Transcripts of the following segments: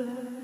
Ooh.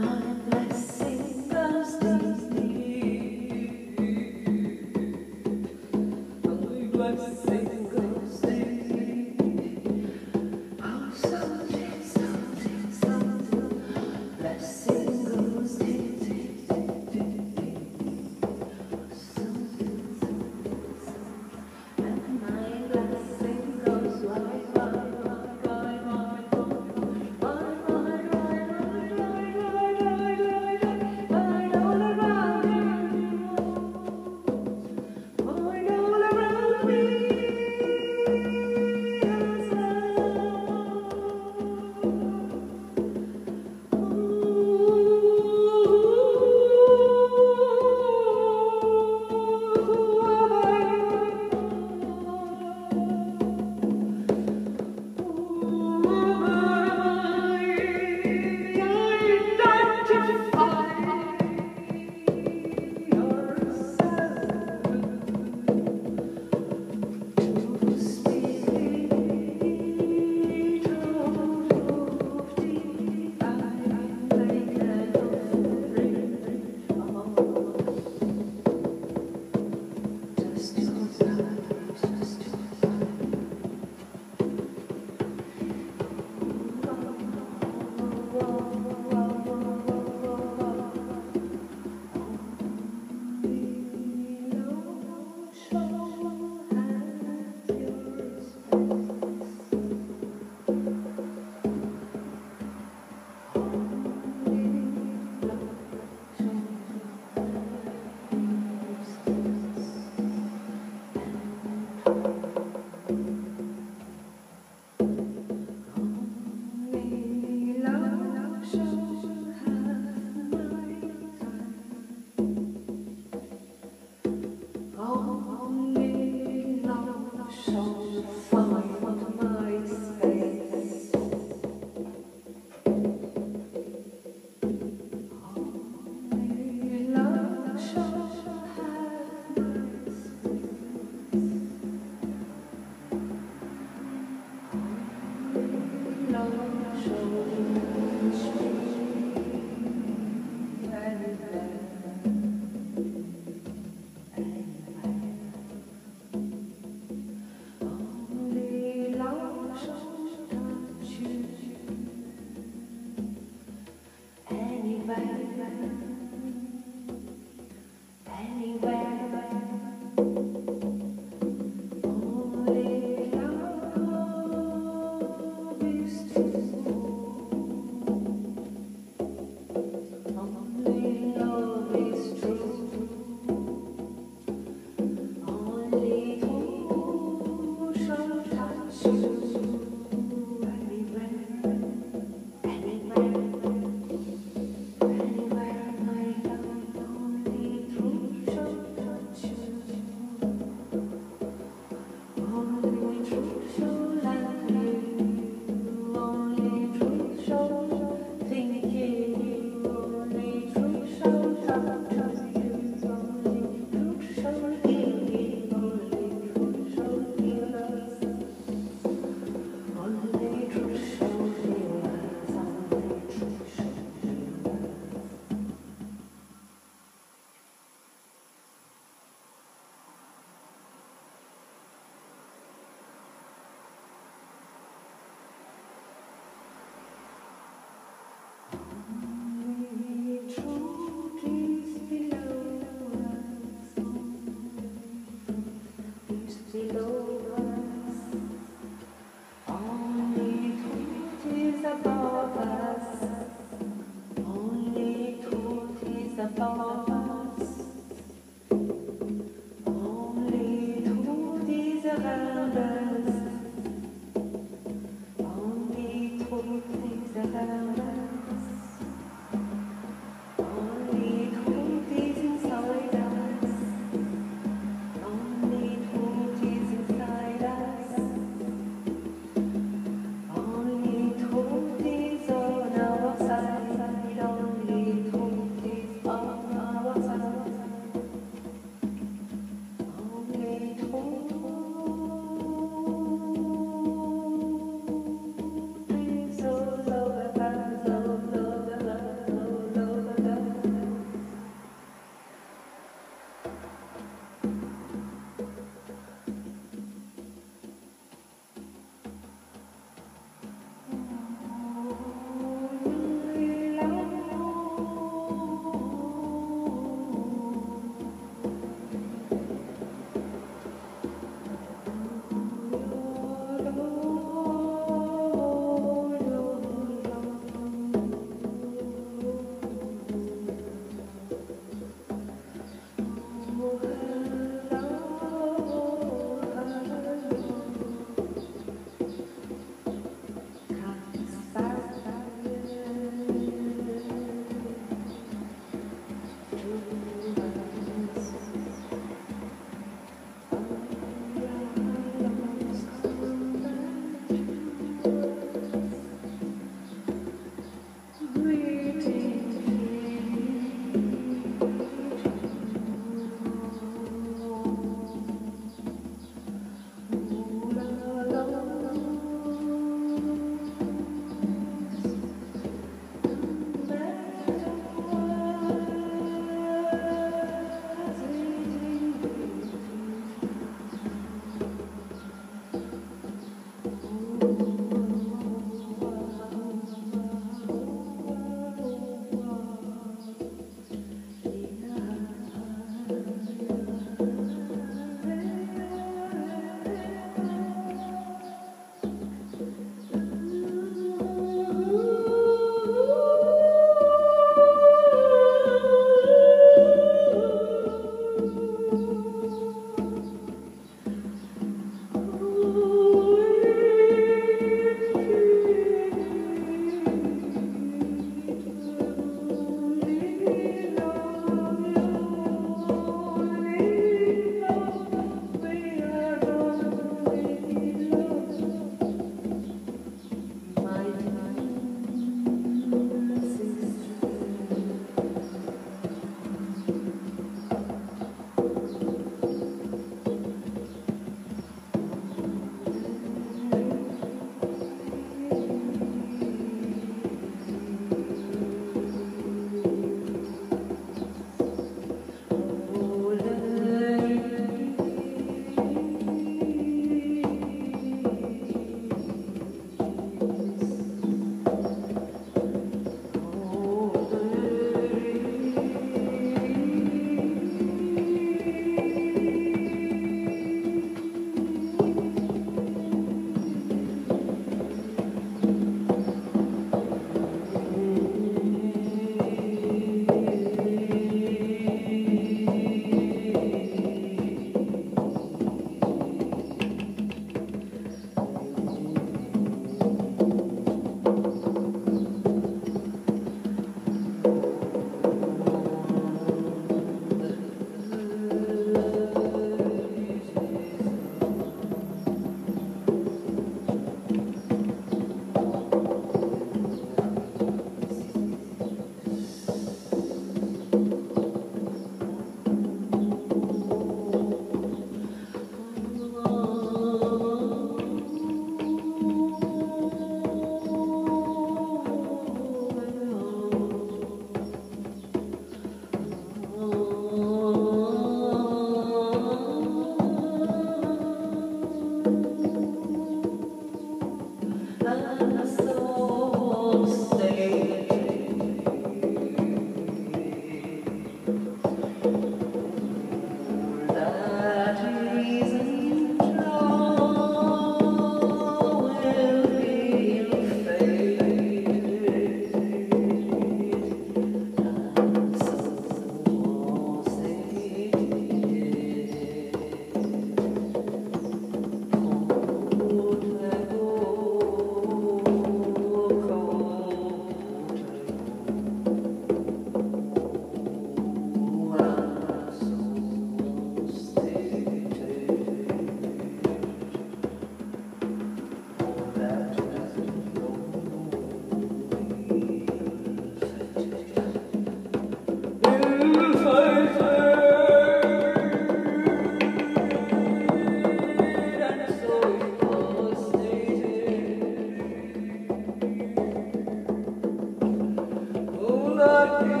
the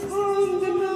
come the.